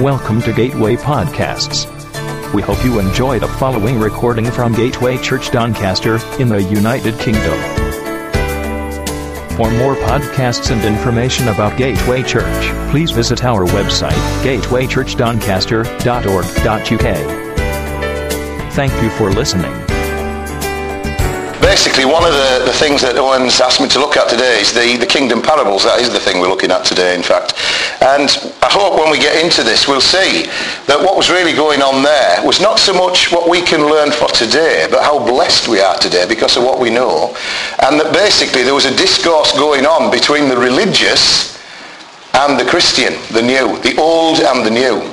Welcome to Gateway Podcasts. We hope you enjoy the following recording from Gateway Church Doncaster in the United Kingdom. For more podcasts and information about Gateway Church, please visit our website, gatewaychurchdoncaster.org.uk. Thank you for listening. Basically, one of the, the things that Owen's asked me to look at today is the, the kingdom parables. That is the thing we're looking at today, in fact. And I hope when we get into this, we'll see that what was really going on there was not so much what we can learn for today, but how blessed we are today because of what we know. And that basically there was a discourse going on between the religious and the Christian, the new, the old and the new.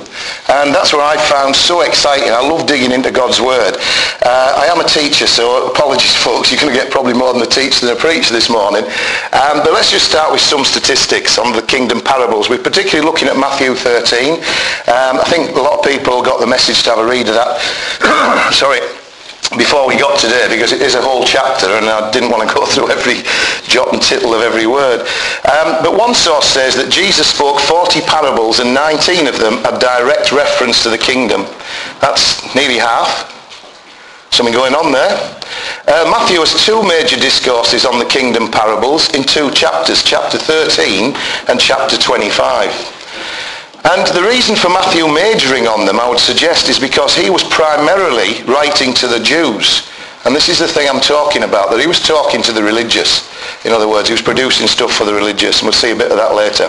And that's what I found so exciting. I love digging into God's Word. Uh, I am a teacher, so apologies, folks. You're going to get probably more than a teacher than a preacher this morning. Um, but let's just start with some statistics on the kingdom parables. We're particularly looking at Matthew 13. Um, I think a lot of people got the message to have a read of that. Sorry before we got today because it is a whole chapter and I didn't want to go through every jot and tittle of every word. Um, but one source says that Jesus spoke 40 parables and 19 of them are direct reference to the kingdom. That's nearly half. Something going on there. Uh, Matthew has two major discourses on the kingdom parables in two chapters, chapter 13 and chapter 25. And the reason for Matthew majoring on them, I would suggest, is because he was primarily writing to the Jews. And this is the thing I'm talking about, that he was talking to the religious. In other words, he was producing stuff for the religious, and we'll see a bit of that later.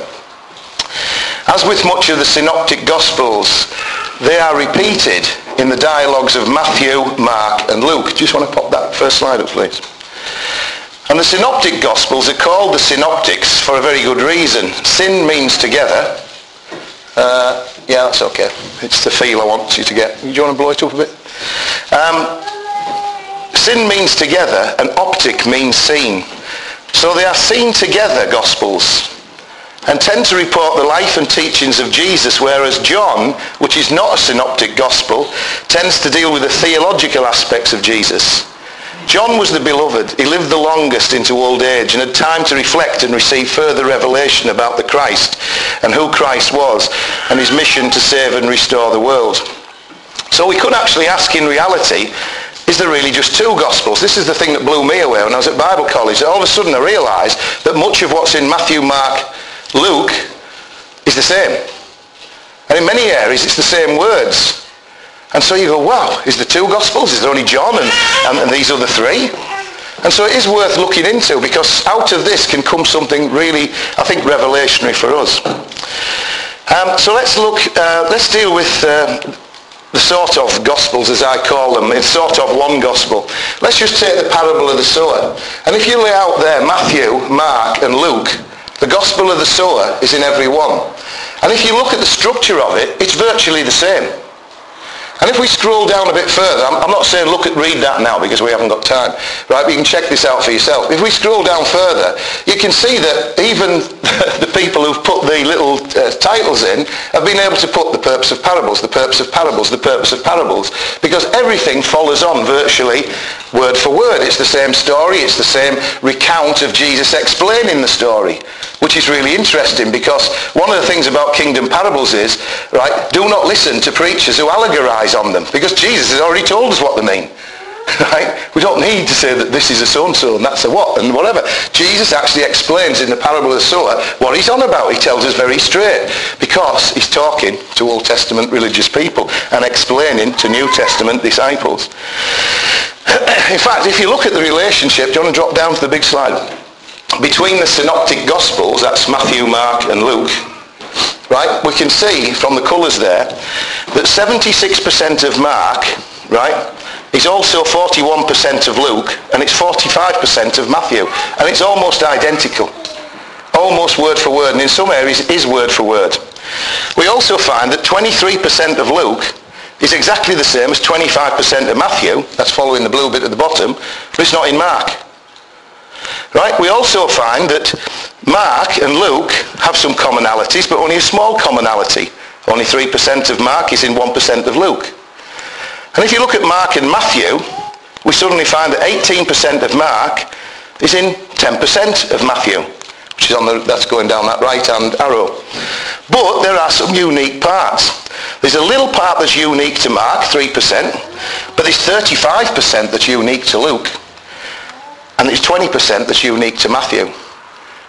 As with much of the synoptic gospels, they are repeated in the dialogues of Matthew, Mark, and Luke. Just want to pop that first slide up, please. And the synoptic gospels are called the synoptics for a very good reason. Sin means together, uh, yeah, that's okay. It's the feel I want you to get. Do you want to blow it up a bit? Um, sin means together and optic means seen. So they are seen together, Gospels, and tend to report the life and teachings of Jesus, whereas John, which is not a synoptic gospel, tends to deal with the theological aspects of Jesus. John was the beloved. He lived the longest into old age and had time to reflect and receive further revelation about the Christ and who Christ was and his mission to save and restore the world. So we could actually ask in reality, is there really just two Gospels? This is the thing that blew me away when I was at Bible college. All of a sudden I realised that much of what's in Matthew, Mark, Luke is the same. And in many areas it's the same words. And so you go, wow, is there two Gospels? Is there only John and, and, and these other three? And so it is worth looking into because out of this can come something really, I think, revelationary for us. Um, so let's look, uh, let's deal with uh, the sort of Gospels as I call them. It's sort of one Gospel. Let's just take the parable of the sower. And if you lay out there Matthew, Mark and Luke, the Gospel of the sower is in every one. And if you look at the structure of it, it's virtually the same. And if we scroll down a bit further, I'm, I'm, not saying look at read that now because we haven't got time, right? But you can check this out for yourself. If we scroll down further, you can see that even the people who've put the little uh, titles in have been able to put the purpose of parables, the purpose of parables, the purpose of parables, because everything follows on virtually word for word. It's the same story. It's the same recount of Jesus explaining the story which is really interesting because one of the things about kingdom parables is, right, do not listen to preachers who allegorize on them because Jesus has already told us what they mean. Right? We don't need to say that this is a so-and-so and that's a what and whatever. Jesus actually explains in the parable of the sower what he's on about. He tells us very straight because he's talking to Old Testament religious people and explaining to New Testament disciples. In fact, if you look at the relationship, do you want to drop down to the big slide? Between the synoptic gospels, that's Matthew, Mark and Luke, right, we can see from the colours there that 76% of Mark, right, is also 41% of Luke and it's 45% of Matthew. And it's almost identical. Almost word for word and in some areas it is word for word. We also find that 23% of Luke is exactly the same as 25% of Matthew, that's following the blue bit at the bottom, but it's not in Mark. Right? We also find that Mark and Luke have some commonalities, but only a small commonality. Only 3% of Mark is in 1% of Luke. And if you look at Mark and Matthew, we suddenly find that 18% of Mark is in 10% of Matthew, which is on the, that's going down that right-hand arrow. But there are some unique parts. There's a little part that's unique to Mark, 3%, but there's 35% that's unique to Luke. And it's 20% that's unique to Matthew.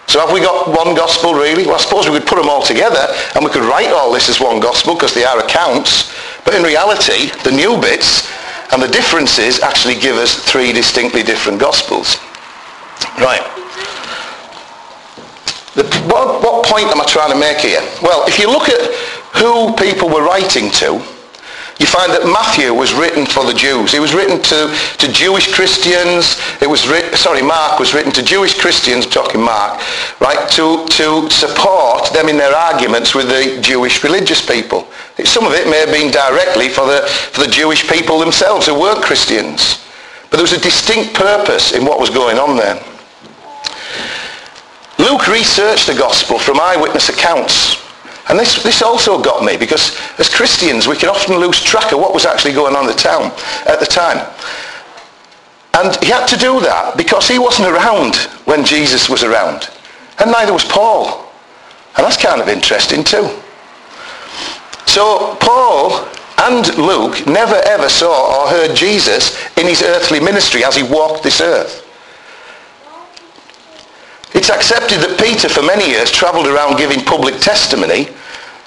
So have we got one gospel really? Well, I suppose we could put them all together and we could write all this as one gospel because they are accounts. But in reality, the new bits and the differences actually give us three distinctly different gospels. Right. The, what, what point am I trying to make here? Well, if you look at who people were writing to, you find that Matthew was written for the Jews. It was written to, to Jewish Christians. It was sorry, Mark was written to Jewish Christians, talking Mark, right, to, to support them in their arguments with the Jewish religious people. Some of it may have been directly for the, for the Jewish people themselves who weren't Christians. But there was a distinct purpose in what was going on there. Luke researched the gospel from eyewitness accounts. And this, this also got me because as Christians we can often lose track of what was actually going on in the town at the time. And he had to do that because he wasn't around when Jesus was around. And neither was Paul. And that's kind of interesting too. So Paul and Luke never ever saw or heard Jesus in his earthly ministry as he walked this earth. It's accepted that Peter for many years travelled around giving public testimony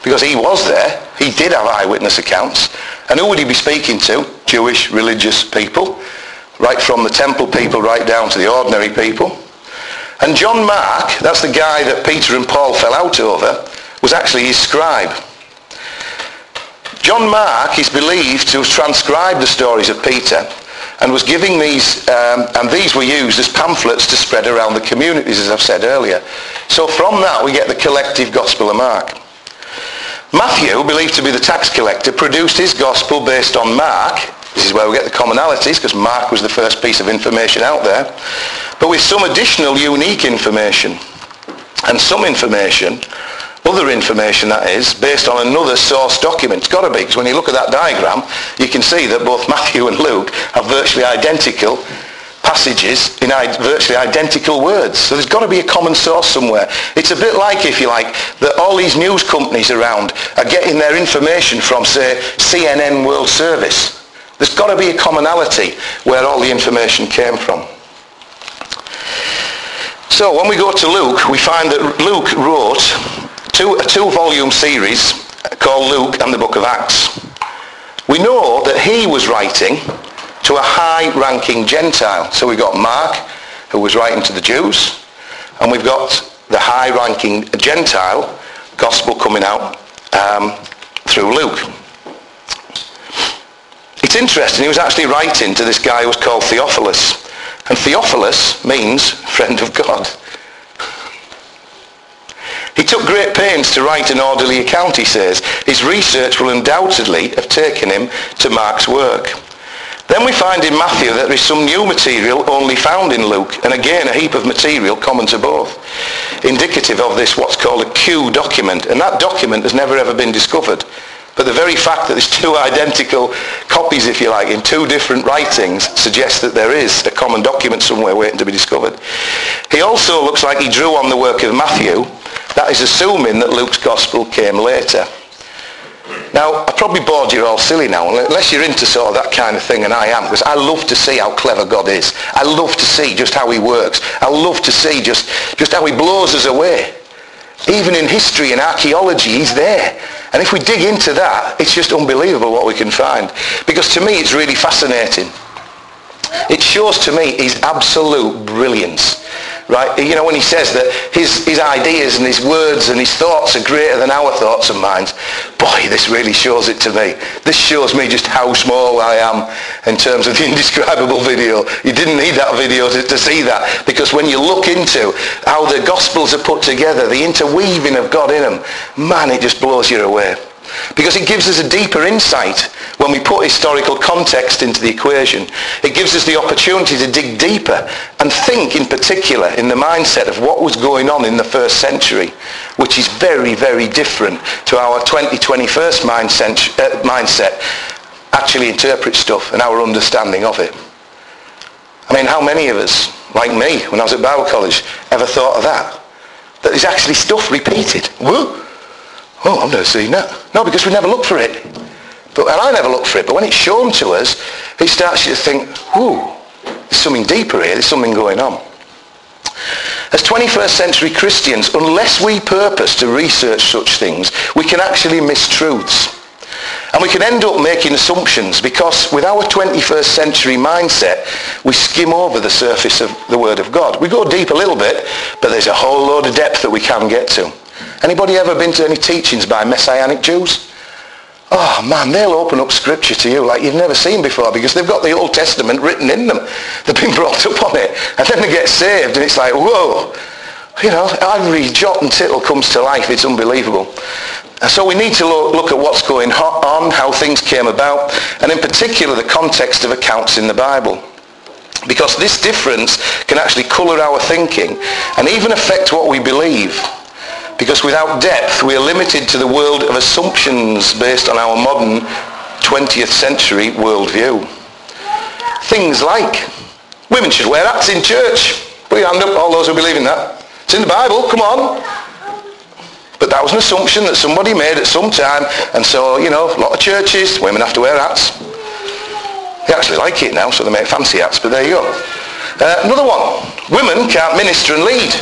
because he was there. He did have eyewitness accounts. And who would he be speaking to? Jewish religious people, right from the temple people right down to the ordinary people. And John Mark, that's the guy that Peter and Paul fell out over, was actually his scribe. John Mark is believed to have transcribed the stories of Peter and was giving these, um, and these were used as pamphlets to spread around the communities, as I've said earlier. So from that we get the collective Gospel of Mark. Matthew, believed to be the tax collector, produced his Gospel based on Mark. This is where we get the commonalities, because Mark was the first piece of information out there, but with some additional unique information and some information other information that is based on another source document. It's got to be because when you look at that diagram you can see that both Matthew and Luke have virtually identical passages in virtually identical words. So there's got to be a common source somewhere. It's a bit like, if you like, that all these news companies around are getting their information from, say, CNN World Service. There's got to be a commonality where all the information came from. So when we go to Luke, we find that Luke wrote two, a two-volume series called Luke and the Book of Acts. We know that he was writing to a high-ranking Gentile. So we've got Mark, who was writing to the Jews, and we've got the high-ranking Gentile gospel coming out um, through Luke. It's interesting, he was actually writing to this guy who was called Theophilus. And Theophilus means friend of God. He took great pains to write an orderly account, he says. His research will undoubtedly have taken him to Mark's work. Then we find in Matthew that there is some new material only found in Luke, and again a heap of material common to both, indicative of this what's called a Q document, and that document has never ever been discovered. But the very fact that there's two identical copies, if you like, in two different writings suggests that there is a common document somewhere waiting to be discovered. He also looks like he drew on the work of Matthew. That is assuming that Luke's gospel came later. Now, I probably bored you all silly now, unless you're into sort of that kind of thing, and I am, because I love to see how clever God is. I love to see just how he works. I love to see just, just how he blows us away. Even in history and archaeology, he's there. And if we dig into that, it's just unbelievable what we can find. Because to me, it's really fascinating. It shows to me his absolute brilliance right? You know, when he says that his, his ideas and his words and his thoughts are greater than our thoughts and minds, boy, this really shows it to me. This shows me just how small I am in terms of the indescribable video. You didn't need that video to, to see that because when you look into how the Gospels are put together, the interweaving of God in them, man, it just blows you away. Because it gives us a deeper insight when we put historical context into the equation. It gives us the opportunity to dig deeper and think in particular in the mindset of what was going on in the first century, which is very, very different to our 2021st mindset, uh, mindset actually interpret stuff and our understanding of it. I mean, how many of us, like me, when I was at Bible college, ever thought of that? That there's actually stuff repeated. Oh, I've never seen that. No, because we never look for it. But, and I never look for it. But when it's shown to us, it starts you to think, ooh, there's something deeper here. There's something going on. As 21st century Christians, unless we purpose to research such things, we can actually miss truths. And we can end up making assumptions because with our 21st century mindset, we skim over the surface of the Word of God. We go deep a little bit, but there's a whole load of depth that we can get to. Anybody ever been to any teachings by Messianic Jews? Oh man, they'll open up scripture to you like you've never seen before because they've got the Old Testament written in them. They've been brought up on it. And then they get saved and it's like, whoa. You know, every jot and tittle comes to life. It's unbelievable. So we need to look at what's going on, how things came about, and in particular the context of accounts in the Bible. Because this difference can actually colour our thinking and even affect what we believe. Because without depth, we are limited to the world of assumptions based on our modern 20th century worldview. Things like, women should wear hats in church. Put your hand up, all those who believe in that. It's in the Bible, come on. But that was an assumption that somebody made at some time. And so, you know, a lot of churches, women have to wear hats. They actually like it now, so they make fancy hats, but there you go. Uh, another one. Women can't minister and lead.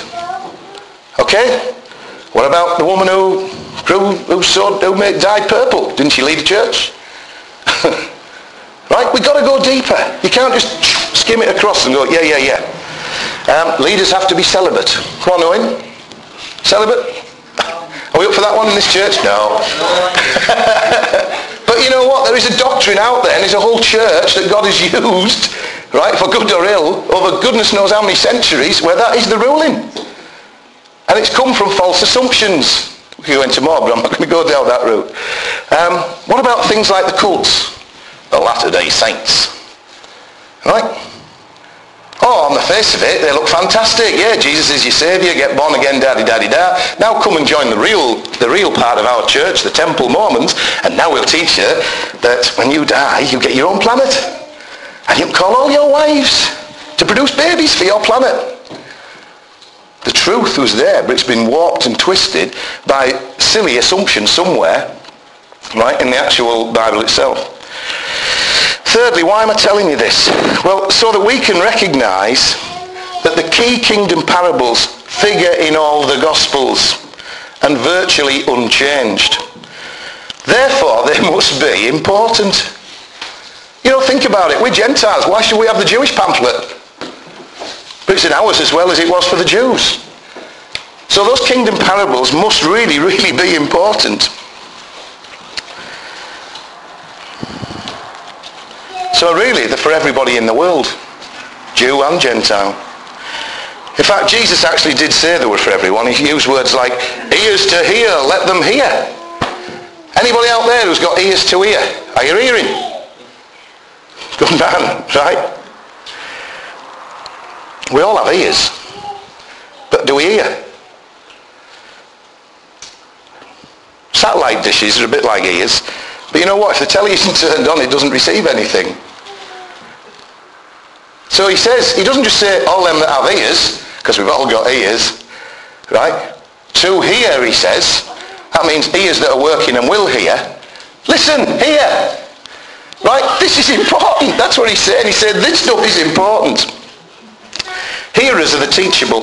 Okay? What about the woman who who, who, saw, who made, dyed purple? Didn't she lead a church? right? We've got to go deeper. You can't just skim it across and go, yeah, yeah, yeah. Um, leaders have to be celibate. Come on, Owen. Celibate? Are we up for that one in this church? No. but you know what? There is a doctrine out there and there's a whole church that God has used, right, for good or ill, over goodness knows how many centuries, where that is the ruling. And it's come from false assumptions. We could go into more, but I'm not going to go down that route. Um, what about things like the cults? The Latter-day Saints. Right? Oh, on the face of it, they look fantastic. Yeah, Jesus is your saviour. Get born again, daddy, daddy, da. Now come and join the real, the real part of our church, the Temple Mormons, and now we'll teach you that when you die, you get your own planet. And you can call all your wives to produce babies for your planet. The truth was there, but it's been warped and twisted by silly assumptions somewhere, right, in the actual Bible itself. Thirdly, why am I telling you this? Well, so that we can recognize that the key kingdom parables figure in all the Gospels and virtually unchanged. Therefore, they must be important. You know, think about it. We're Gentiles. Why should we have the Jewish pamphlet? But it's in ours as well as it was for the Jews. So those kingdom parables must really, really be important. So really, they're for everybody in the world, Jew and Gentile. In fact, Jesus actually did say they were for everyone. He used words like, ears to hear, let them hear. Anybody out there who's got ears to hear? Are you hearing? Good man, right? We all have ears. But do we hear? Satellite dishes are a bit like ears. But you know what? If the telly isn't turned on, it doesn't receive anything. So he says, he doesn't just say all them that have ears, because we've all got ears, right? To hear, he says. That means ears that are working and will hear. Listen, hear. Right? This is important. That's what he said. He said, this stuff is important. Hearers are the teachable.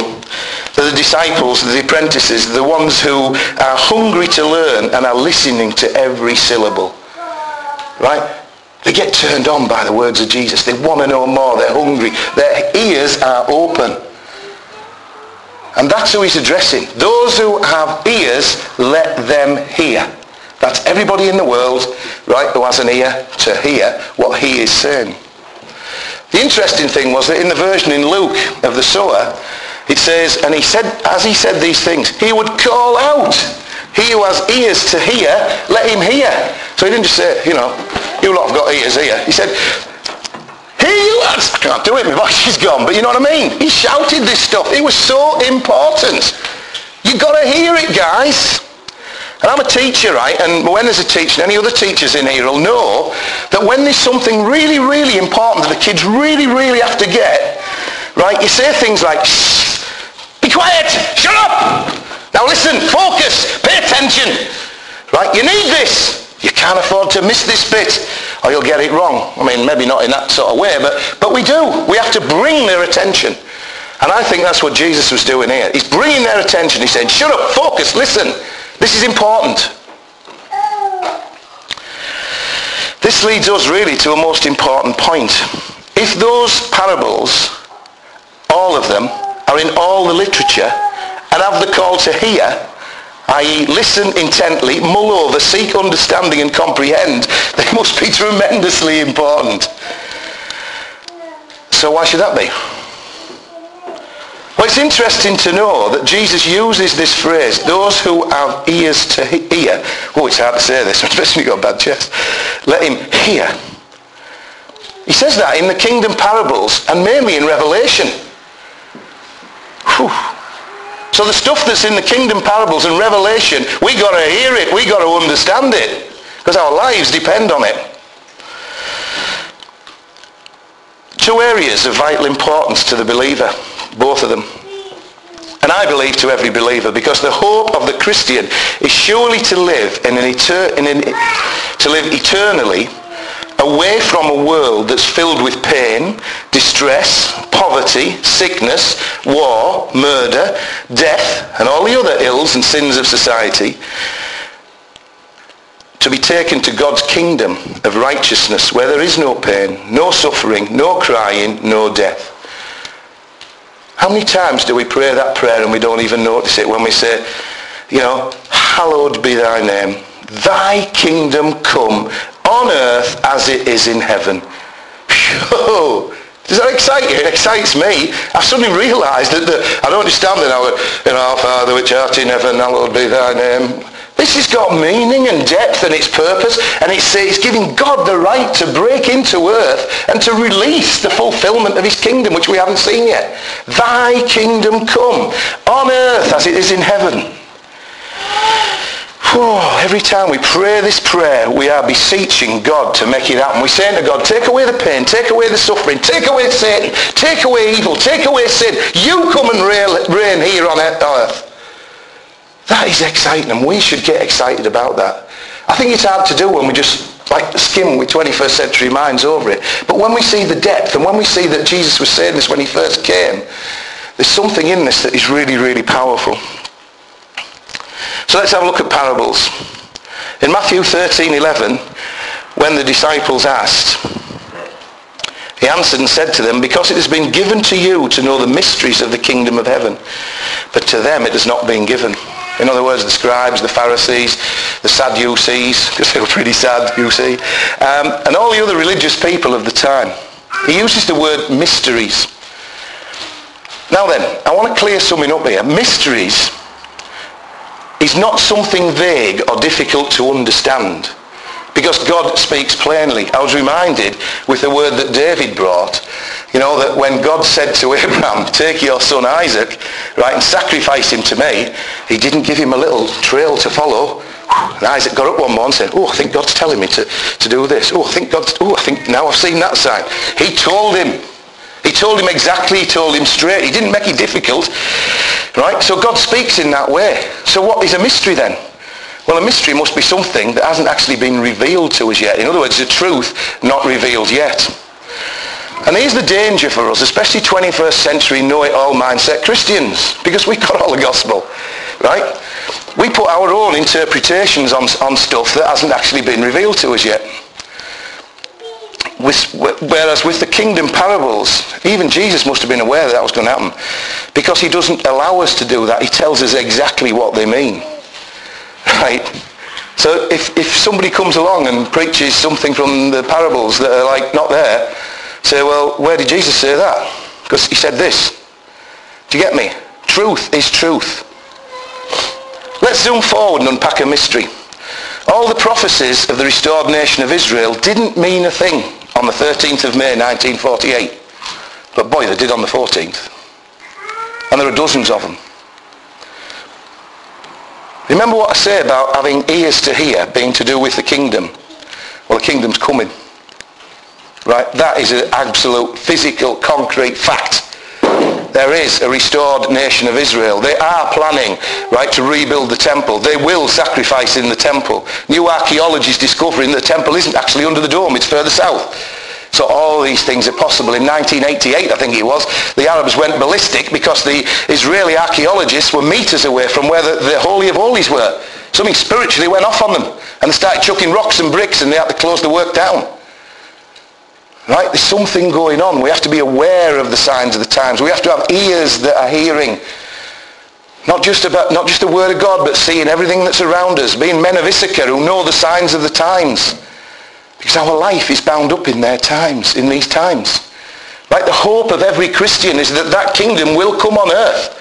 They're the disciples, the apprentices, the ones who are hungry to learn and are listening to every syllable. Right? They get turned on by the words of Jesus. They want to know more. They're hungry. Their ears are open. And that's who he's addressing. Those who have ears, let them hear. That's everybody in the world, right, who has an ear to hear what he is saying. The interesting thing was that in the version in Luke of the sower, it says, and he said, as he said these things, he would call out, he who has ears to hear, let him hear. So he didn't just say, you know, you lot have got ears here. He said, hear you lads. I can't do it, my voice is gone, but you know what I mean? He shouted this stuff. It was so important. You've got to hear it, guys. And I'm a teacher, right? And when there's a teacher, any other teachers in here will know that when there's something really, really important that the kids really, really have to get, right, you say things like, shh, be quiet, shut up. Now listen, focus, pay attention. Right? You need this. You can't afford to miss this bit or you'll get it wrong. I mean, maybe not in that sort of way, but, but we do. We have to bring their attention. And I think that's what Jesus was doing here. He's bringing their attention. He's saying, shut up, focus, listen. This is important. This leads us really to a most important point. If those parables, all of them, are in all the literature and have the call to hear, i.e. listen intently, mull over, seek understanding and comprehend, they must be tremendously important. So why should that be? Well, it's interesting to know that Jesus uses this phrase, those who have ears to hear. Oh, it's hard to say this, especially when you've got a bad chest. Let him hear. He says that in the kingdom parables and mainly in Revelation. Whew. So the stuff that's in the kingdom parables and Revelation, we got to hear it, we got to understand it, because our lives depend on it. Two areas of vital importance to the believer, both of them. And I believe to every believer, because the hope of the Christian is surely to live in an, etern- in an to live eternally away from a world that's filled with pain, distress, poverty, sickness, war, murder, death, and all the other ills and sins of society, to be taken to God's kingdom of righteousness where there is no pain, no suffering, no crying, no death. How many times do we pray that prayer and we don't even notice it when we say, you know, hallowed be thy name. Thy kingdom come on earth as it is in heaven. Does that excite you? It excites me. I've suddenly realised that the, I don't understand it now. You know, our Father which art in heaven, hallowed be thy name. This has got meaning and depth and its purpose, and it's, it's giving God the right to break into earth and to release the fulfillment of his kingdom, which we haven't seen yet. Thy kingdom come on earth as it is in heaven. Oh, every time we pray this prayer, we are beseeching God to make it happen. We're saying to God, take away the pain, take away the suffering, take away Satan, take away evil, take away sin. You come and reign here on earth. That is exciting, and we should get excited about that. I think it's hard to do when we just like skim with 21st century minds over it. But when we see the depth, and when we see that Jesus was saying this when he first came, there's something in this that is really, really powerful. So let's have a look at parables. In Matthew 13, 11, when the disciples asked, he answered and said to them, because it has been given to you to know the mysteries of the kingdom of heaven, but to them it has not been given. In other words, the scribes, the Pharisees, the Sadducees, because they were pretty sad, you see, um, and all the other religious people of the time. He uses the word mysteries. Now then, I want to clear something up here. Mysteries is not something vague or difficult to understand because God speaks plainly. I was reminded with the word that David brought, you know, that when God said to Abraham, take your son Isaac, right, and sacrifice him to me, he didn't give him a little trail to follow. And Isaac got up one morning and said, oh, I think God's telling me to, to do this. Oh, I think God's, oh, I think now I've seen that sign. He told him. He told him exactly, he told him straight. He didn't make it difficult. Right? So God speaks in that way. So what is a mystery then? Well, a mystery must be something that hasn't actually been revealed to us yet. In other words, the truth not revealed yet. And here's the danger for us, especially 21st century know-it-all mindset Christians, because we've got all the gospel, right? We put our own interpretations on, on stuff that hasn't actually been revealed to us yet. Whereas with the kingdom parables, even Jesus must have been aware that that was going to happen. Because he doesn't allow us to do that. He tells us exactly what they mean. Right? So if, if somebody comes along and preaches something from the parables that are like not there, say, well, where did Jesus say that? Because he said this. Do you get me? Truth is truth. Let's zoom forward and unpack a mystery. All the prophecies of the restored nation of Israel didn't mean a thing on the 13th of May 1948. But boy, they did on the 14th. And there are dozens of them. Remember what I say about having ears to hear being to do with the kingdom? Well, the kingdom's coming. Right? That is an absolute physical, concrete fact. there is a restored nation of Israel. They are planning, right, to rebuild the temple. They will sacrifice in the temple. New archaeology is discovering the temple isn't actually under the dome, it's further south. So all these things are possible. In 1988, I think it was, the Arabs went ballistic because the Israeli archaeologists were meters away from where the, the Holy of Holies were. Something spiritually went off on them. And they started chucking rocks and bricks and they had to close the work down. Right? There's something going on. We have to be aware of the signs of the times. We have to have ears that are hearing. Not just about, not just the word of God, but seeing everything that's around us. Being men of Issachar who know the signs of the times. Because our life is bound up in their times, in these times. Right? The hope of every Christian is that that kingdom will come on earth.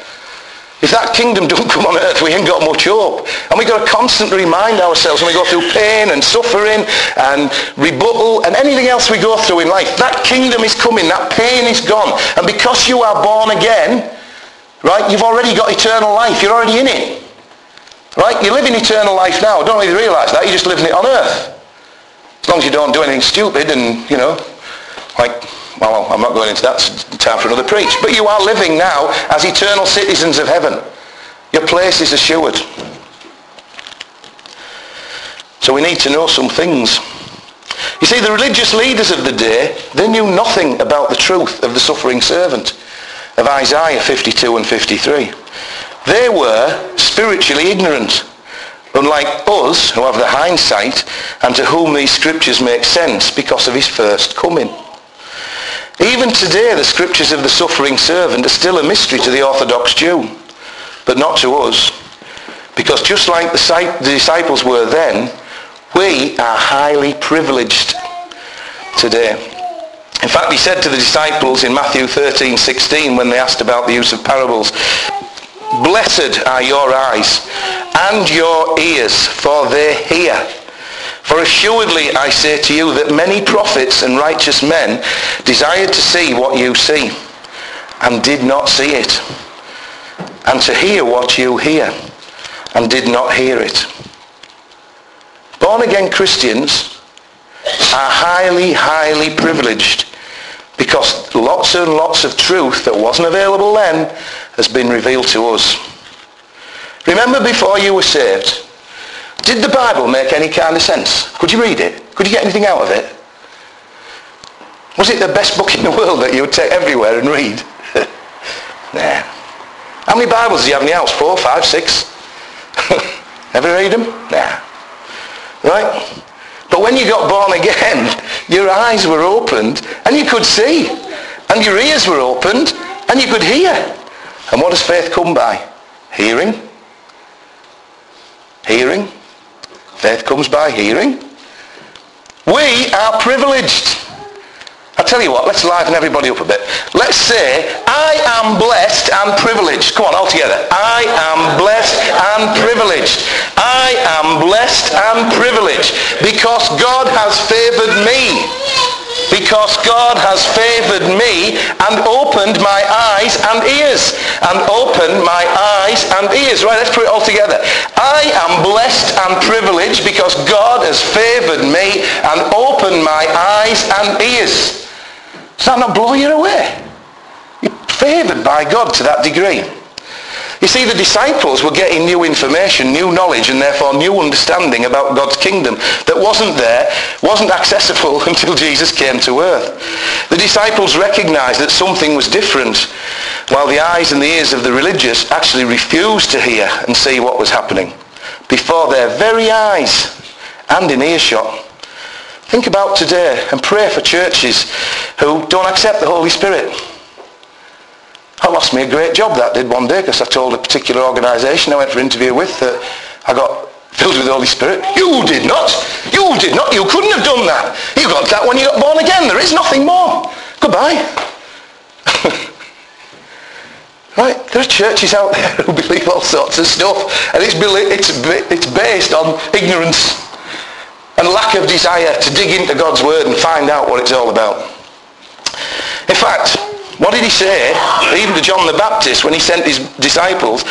If that kingdom don't come on earth, we ain't got much hope. And we've got to constantly remind ourselves when we go through pain and suffering and rebuttal and anything else we go through in life, that kingdom is coming, that pain is gone. And because you are born again, right, you've already got eternal life. You're already in it. Right? You're living eternal life now. Don't really realise that. You're just living it on earth. As long as you don't do anything stupid and, you know, like well, I'm not going into that. time for another preach. But you are living now as eternal citizens of heaven. Your place is assured. So we need to know some things. You see, the religious leaders of the day, they knew nothing about the truth of the suffering servant of Isaiah 52 and 53. They were spiritually ignorant, unlike us who have the hindsight and to whom these scriptures make sense because of his first coming. Even today, the scriptures of the suffering servant are still a mystery to the Orthodox Jew, but not to us. Because just like the disciples were then, we are highly privileged today. In fact, he said to the disciples in Matthew 13, 16, when they asked about the use of parables, Blessed are your eyes and your ears, for they hear for assuredly I say to you that many prophets and righteous men desired to see what you see and did not see it, and to hear what you hear and did not hear it. Born-again Christians are highly, highly privileged because lots and lots of truth that wasn't available then has been revealed to us. Remember before you were saved, did the Bible make any kind of sense? Could you read it? Could you get anything out of it? Was it the best book in the world that you would take everywhere and read? nah. How many Bibles do you have in the house? Four, five, six? Ever read them? Nah. Right? But when you got born again, your eyes were opened and you could see. And your ears were opened and you could hear. And what does faith come by? Hearing. Hearing. Faith comes by hearing. We are privileged. I tell you what, let's liven everybody up a bit. Let's say, I am blessed and privileged. Come on, all together. I am blessed and privileged. I am blessed and privileged because God has favored me because God has favored me and opened my eyes and ears. And opened my eyes and ears. Right, let's put it all together. I am blessed and privileged because God has favored me and opened my eyes and ears. Does that not blow you away? You're favored by God to that degree. You see, the disciples were getting new information, new knowledge, and therefore new understanding about God's kingdom that wasn't there, wasn't accessible until Jesus came to earth. The disciples recognized that something was different, while the eyes and the ears of the religious actually refused to hear and see what was happening before their very eyes and in earshot. Think about today and pray for churches who don't accept the Holy Spirit Lost me a great job that did one day because I told a particular organisation I went for an interview with that I got filled with the Holy Spirit. You did not. You did not. You couldn't have done that. You got that when you got born again. There is nothing more. Goodbye. right? There are churches out there who believe all sorts of stuff and it's, it's, it's based on ignorance and lack of desire to dig into God's word and find out what it's all about. In fact, what did he say, even to John the Baptist, when he sent his disciples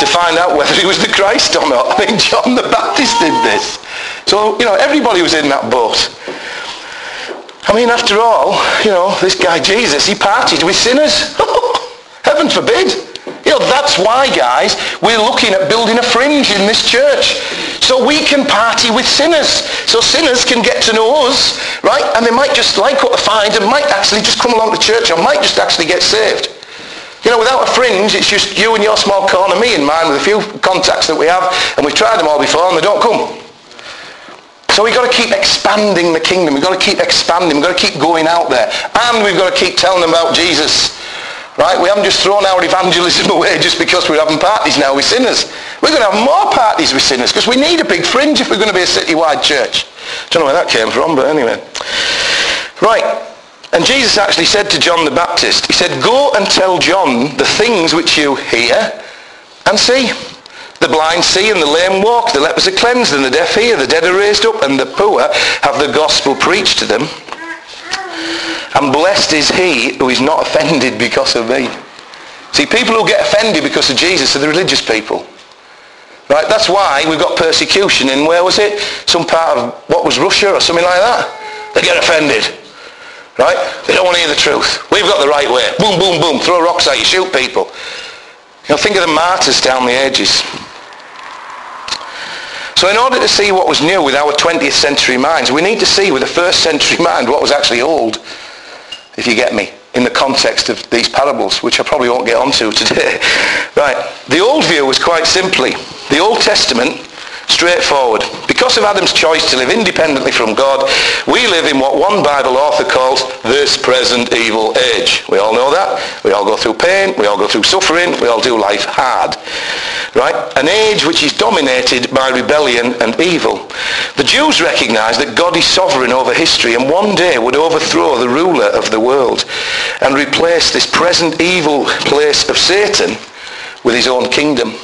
to find out whether he was the Christ or not? I mean, John the Baptist did this. So, you know, everybody was in that boat. I mean, after all, you know, this guy Jesus, he partied with sinners. Heaven Heaven forbid. You know, that's why, guys, we're looking at building a fringe in this church. So we can party with sinners. So sinners can get to know us, right? And they might just like what they find and might actually just come along to church or might just actually get saved. You know, without a fringe, it's just you and your small corner, me and mine with a few contacts that we have, and we've tried them all before and they don't come. So we've got to keep expanding the kingdom. We've got to keep expanding. We've got to keep going out there. And we've got to keep telling them about Jesus. Right? We haven't just thrown our evangelism away just because we're having parties now with sinners. We're going to have more parties with sinners because we need a big fringe if we're going to be a citywide church. Don't know where that came from, but anyway. Right. And Jesus actually said to John the Baptist, he said, go and tell John the things which you hear and see. The blind see and the lame walk, the lepers are cleansed and the deaf hear, the dead are raised up and the poor have the gospel preached to them. And blessed is he who is not offended because of me. See, people who get offended because of Jesus are the religious people. Right? That's why we've got persecution in, where was it? Some part of, what was Russia or something like that? They get offended. Right? They don't want to hear the truth. We've got the right way. Boom, boom, boom. Throw rocks at you. Shoot people. You know, think of the martyrs down the edges. So in order to see what was new with our 20th century minds, we need to see with a first century mind what was actually old if you get me, in the context of these parables, which I probably won't get onto today. right, the old view was quite simply, the Old Testament Straightforward. Because of Adam's choice to live independently from God, we live in what one Bible author calls this present evil age. We all know that. We all go through pain. We all go through suffering. We all do life hard. Right? An age which is dominated by rebellion and evil. The Jews recognized that God is sovereign over history and one day would overthrow the ruler of the world and replace this present evil place of Satan with his own kingdom.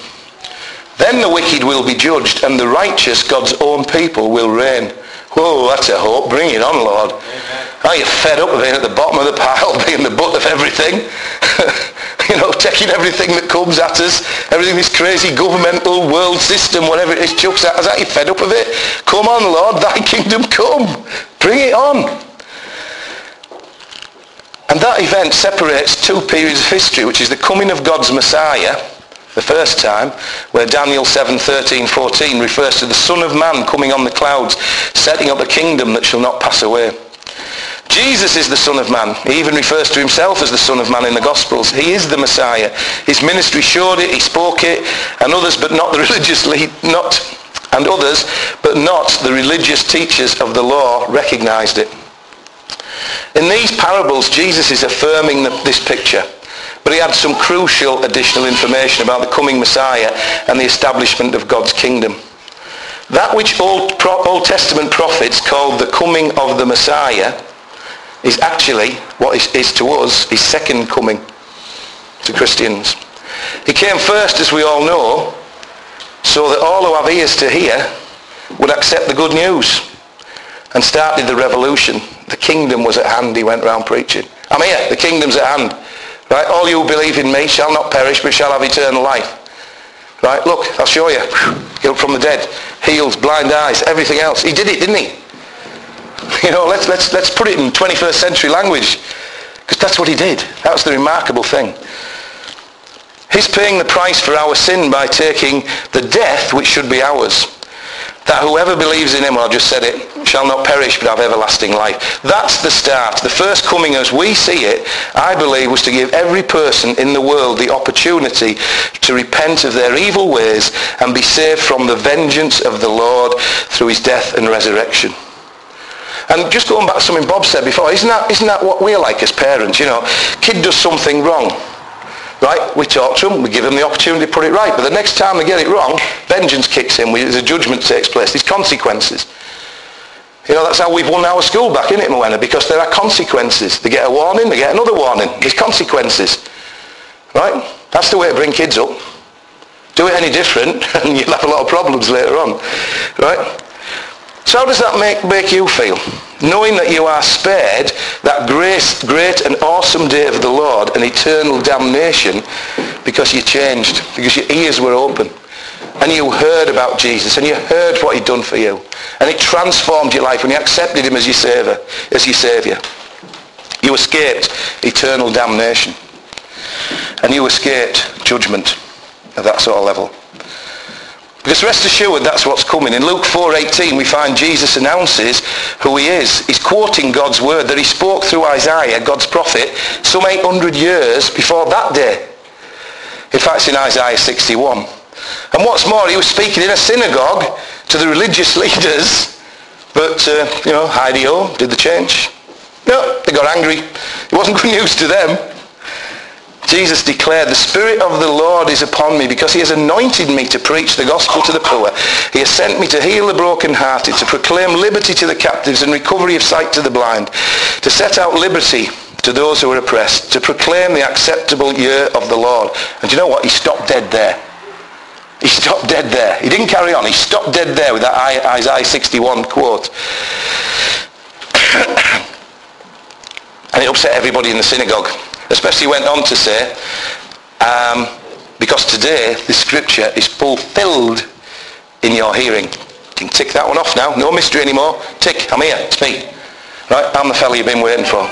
Then the wicked will be judged and the righteous, God's own people, will reign. Whoa, that's a hope. Bring it on, Lord. Amen. Are you fed up of being at the bottom of the pile, being the butt of everything? you know, taking everything that comes at us, everything this crazy governmental world system, whatever it is, chucks at us. Are you fed up of it? Come on, Lord, thy kingdom come. Bring it on. And that event separates two periods of history, which is the coming of God's Messiah the first time, where Daniel 7, 13, 14 refers to the Son of Man coming on the clouds, setting up a kingdom that shall not pass away. Jesus is the Son of Man. He even refers to himself as the Son of Man in the Gospels. He is the Messiah. His ministry showed it, he spoke it, and others, but not the religiously, not, and others, but not the religious teachers of the law recognized it. In these parables, Jesus is affirming the, this picture. But he had some crucial additional information about the coming Messiah and the establishment of God's kingdom. That which Old, Old Testament prophets called the coming of the Messiah is actually what is, is to us his second coming to Christians. He came first, as we all know, so that all who have ears to hear would accept the good news and started the revolution. The kingdom was at hand, he went around preaching. I'm here, the kingdom's at hand. Right? All you who believe in me shall not perish, but shall have eternal life. Right? Look, I'll show you. Healed from the dead, healed, blind eyes, everything else. He did it, didn't he? You know, let's, let's, let's put it in 21st century language. Because that's what he did. That was the remarkable thing. He's paying the price for our sin by taking the death which should be ours that whoever believes in him, well, I just said it, shall not perish but have everlasting life. That's the start. The first coming as we see it, I believe, was to give every person in the world the opportunity to repent of their evil ways and be saved from the vengeance of the Lord through his death and resurrection. And just going back to something Bob said before, isn't that, isn't that what we're like as parents? You know, kid does something wrong Right? We talk to them, we give them the opportunity to put it right. But the next time they get it wrong, vengeance kicks in. There's a judgment takes place. There's consequences. You know, that's how we've won our school back, isn't it, Moena? Because there are consequences. They get a warning, they get another warning. There's consequences. Right? That's the way to bring kids up. Do it any different and you'll have a lot of problems later on. Right? So how does that make, make you feel? Knowing that you are spared that grace, great and awesome day of the Lord and eternal damnation because you changed, because your ears were open and you heard about Jesus and you heard what he'd done for you and it transformed your life when you accepted him as your savior, as your savior. You escaped eternal damnation. and you escaped judgment at that sort of level. Because rest assured that's what's coming. In Luke 4.18 we find Jesus announces who he is. He's quoting God's word that he spoke through Isaiah, God's prophet, some 800 years before that day. In fact, in Isaiah 61. And what's more, he was speaking in a synagogue to the religious leaders, but, uh, you know, Heidi-O, did the change? No, they got angry. It wasn't good news to them. Jesus declared, the Spirit of the Lord is upon me because he has anointed me to preach the gospel to the poor. He has sent me to heal the brokenhearted, to proclaim liberty to the captives and recovery of sight to the blind, to set out liberty to those who are oppressed, to proclaim the acceptable year of the Lord. And you know what? He stopped dead there. He stopped dead there. He didn't carry on. He stopped dead there with that Isaiah 61 quote. and it upset everybody in the synagogue. Especially went on to say, um, because today the scripture is fulfilled in your hearing. You can tick that one off now. No mystery anymore. Tick, I'm here. It's me. Right? I'm the fella you've been waiting for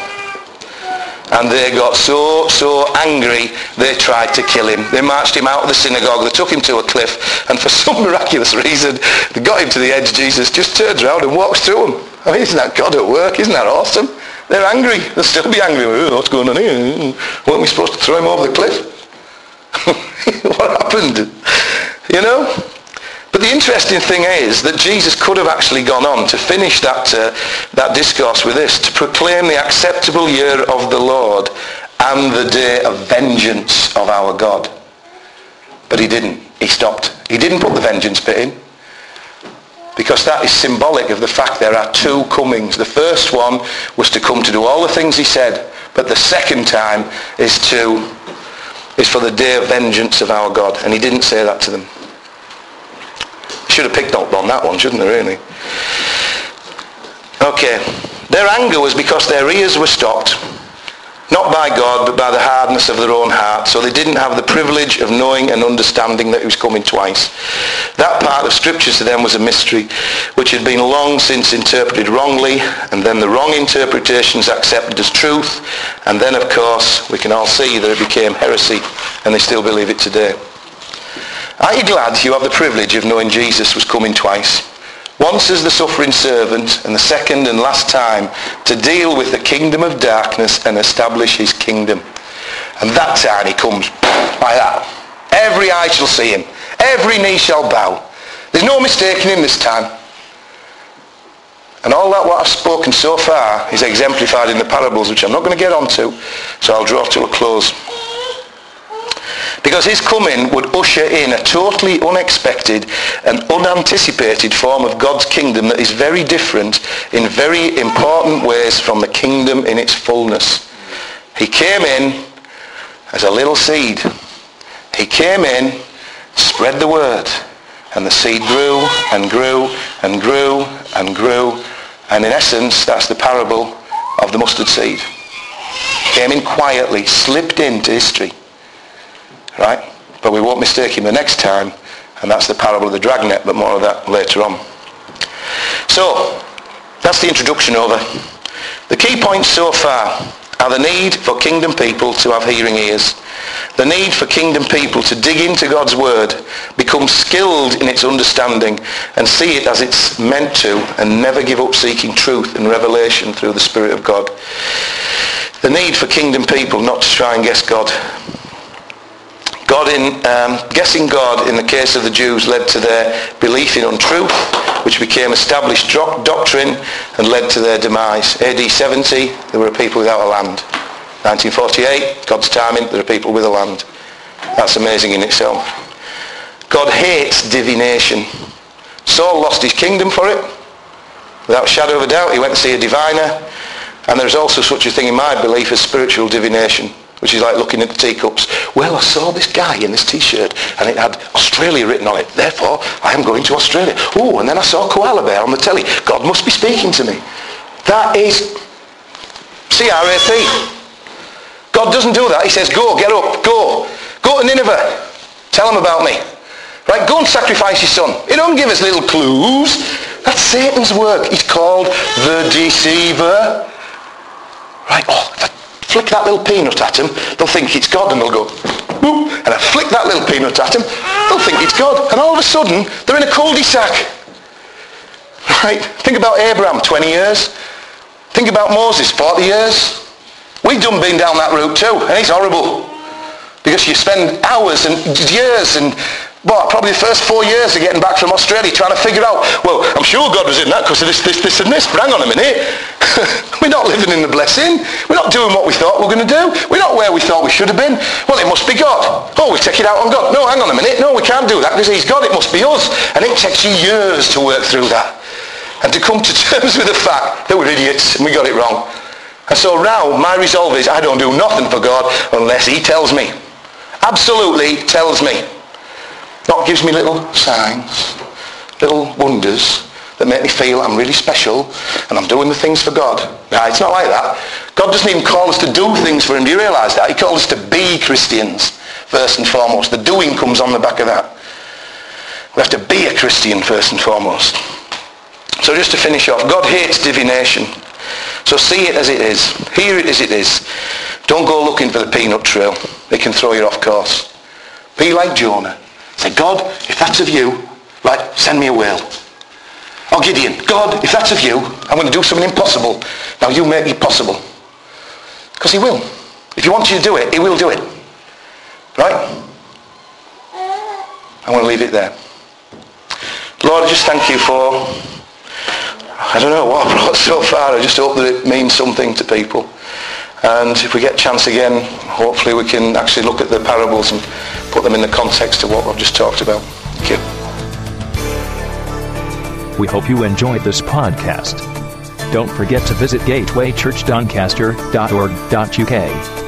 and they got so, so angry they tried to kill him. They marched him out of the synagogue, they took him to a cliff, and for some miraculous reason, they got him to the edge. Jesus just turns around and walks through them. I mean, isn't that God at work? Isn't that awesome? They're angry. They'll still be angry. Oh, what's going on here? Weren't we supposed to throw him over the cliff? what happened? You know? But the interesting thing is that Jesus could have actually gone on to finish that, uh, that discourse with this, to proclaim the acceptable year of the Lord and the day of vengeance of our God. But he didn't. He stopped. He didn't put the vengeance bit in. Because that is symbolic of the fact there are two comings. The first one was to come to do all the things he said, but the second time is to is for the day of vengeance of our God. And he didn't say that to them should have picked up on that one, shouldn't they, really? Okay. Their anger was because their ears were stopped, not by God, but by the hardness of their own heart. So they didn't have the privilege of knowing and understanding that he was coming twice. That part of Scripture to them was a mystery, which had been long since interpreted wrongly, and then the wrong interpretations accepted as truth, and then, of course, we can all see that it became heresy, and they still believe it today. Are you glad you have the privilege of knowing Jesus was coming twice? Once as the suffering servant and the second and last time to deal with the kingdom of darkness and establish his kingdom. And that time he comes like that. Every eye shall see him. Every knee shall bow. There's no mistaking him this time. And all that what I've spoken so far is exemplified in the parables, which I'm not going to get onto, so I'll draw to a close. Because his coming would usher in a totally unexpected and unanticipated form of God's kingdom that is very different in very important ways from the kingdom in its fullness. He came in as a little seed. He came in, spread the word, and the seed grew and grew and grew and grew. And in essence, that's the parable of the mustard seed. Came in quietly, slipped into history right? But we won't mistake him the next time, and that's the parable of the dragnet, but more of that later on. So, that's the introduction over. The key points so far are the need for kingdom people to have hearing ears, the need for kingdom people to dig into God's word, become skilled in its understanding, and see it as it's meant to, and never give up seeking truth and revelation through the Spirit of God. The need for kingdom people not to try and guess God, God in, um, guessing God in the case of the Jews led to their belief in untruth, which became established doctrine and led to their demise. AD 70, there were people without a land. 1948, God's timing, there are people with a land. That's amazing in itself. God hates divination. Saul lost his kingdom for it. Without a shadow of a doubt, he went to see a diviner. And there's also such a thing in my belief as spiritual divination which is like looking at the teacups. Well, I saw this guy in this t-shirt and it had Australia written on it. Therefore, I am going to Australia. Oh, and then I saw koala bear on the telly. God must be speaking to me. That is CRAP. God doesn't do that. He says, go, get up, go. Go to Nineveh. Tell them about me. Right, go and sacrifice your son. He don't give us little clues. That's Satan's work. He's called the deceiver. Right, oh, flick that little peanut at them, they'll think it's God and they'll go, and I flick that little peanut at them, they'll think it's God. And all of a sudden, they're in a cul-de-sac. Right? Think about Abraham, 20 years. Think about Moses, 40 years. We've done been down that route too, and it's horrible. Because you spend hours and years and what, probably the first four years of getting back from Australia trying to figure out, well, I'm sure God was in that because of this, this, this and this, but hang on a minute. we're not living in the blessing. We're not doing what we thought we were going to do. We're not where we thought we should have been. Well, it must be God. Oh, we take it out on God. No, hang on a minute. No, we can't do that because he's God. It must be us. And it takes you years to work through that and to come to terms with the fact that we're idiots and we got it wrong. And so now my resolve is I don't do nothing for God unless he tells me. Absolutely tells me. God gives me little signs, little wonders that make me feel I'm really special and I'm doing the things for God. Right? It's not like that. God doesn't even call us to do things for him. Do you realise that? He calls us to be Christians first and foremost. The doing comes on the back of that. We have to be a Christian first and foremost. So just to finish off, God hates divination. So see it as it is. Hear it as it is. Don't go looking for the peanut trail. It can throw you off course. Be like Jonah. Say, God, if that's of you, right, send me a whale. Or oh, Gideon, God, if that's of you, I'm going to do something impossible. Now you make it possible. Because he will. If he wants you to do it, he will do it. Right? I'm going to leave it there. Lord, I just thank you for, I don't know what I brought so far. I just hope that it means something to people. And if we get a chance again, hopefully we can actually look at the parables and put them in the context of what we've just talked about. Thank you. We hope you enjoyed this podcast. Don't forget to visit gatewaychurchdoncaster.org.uk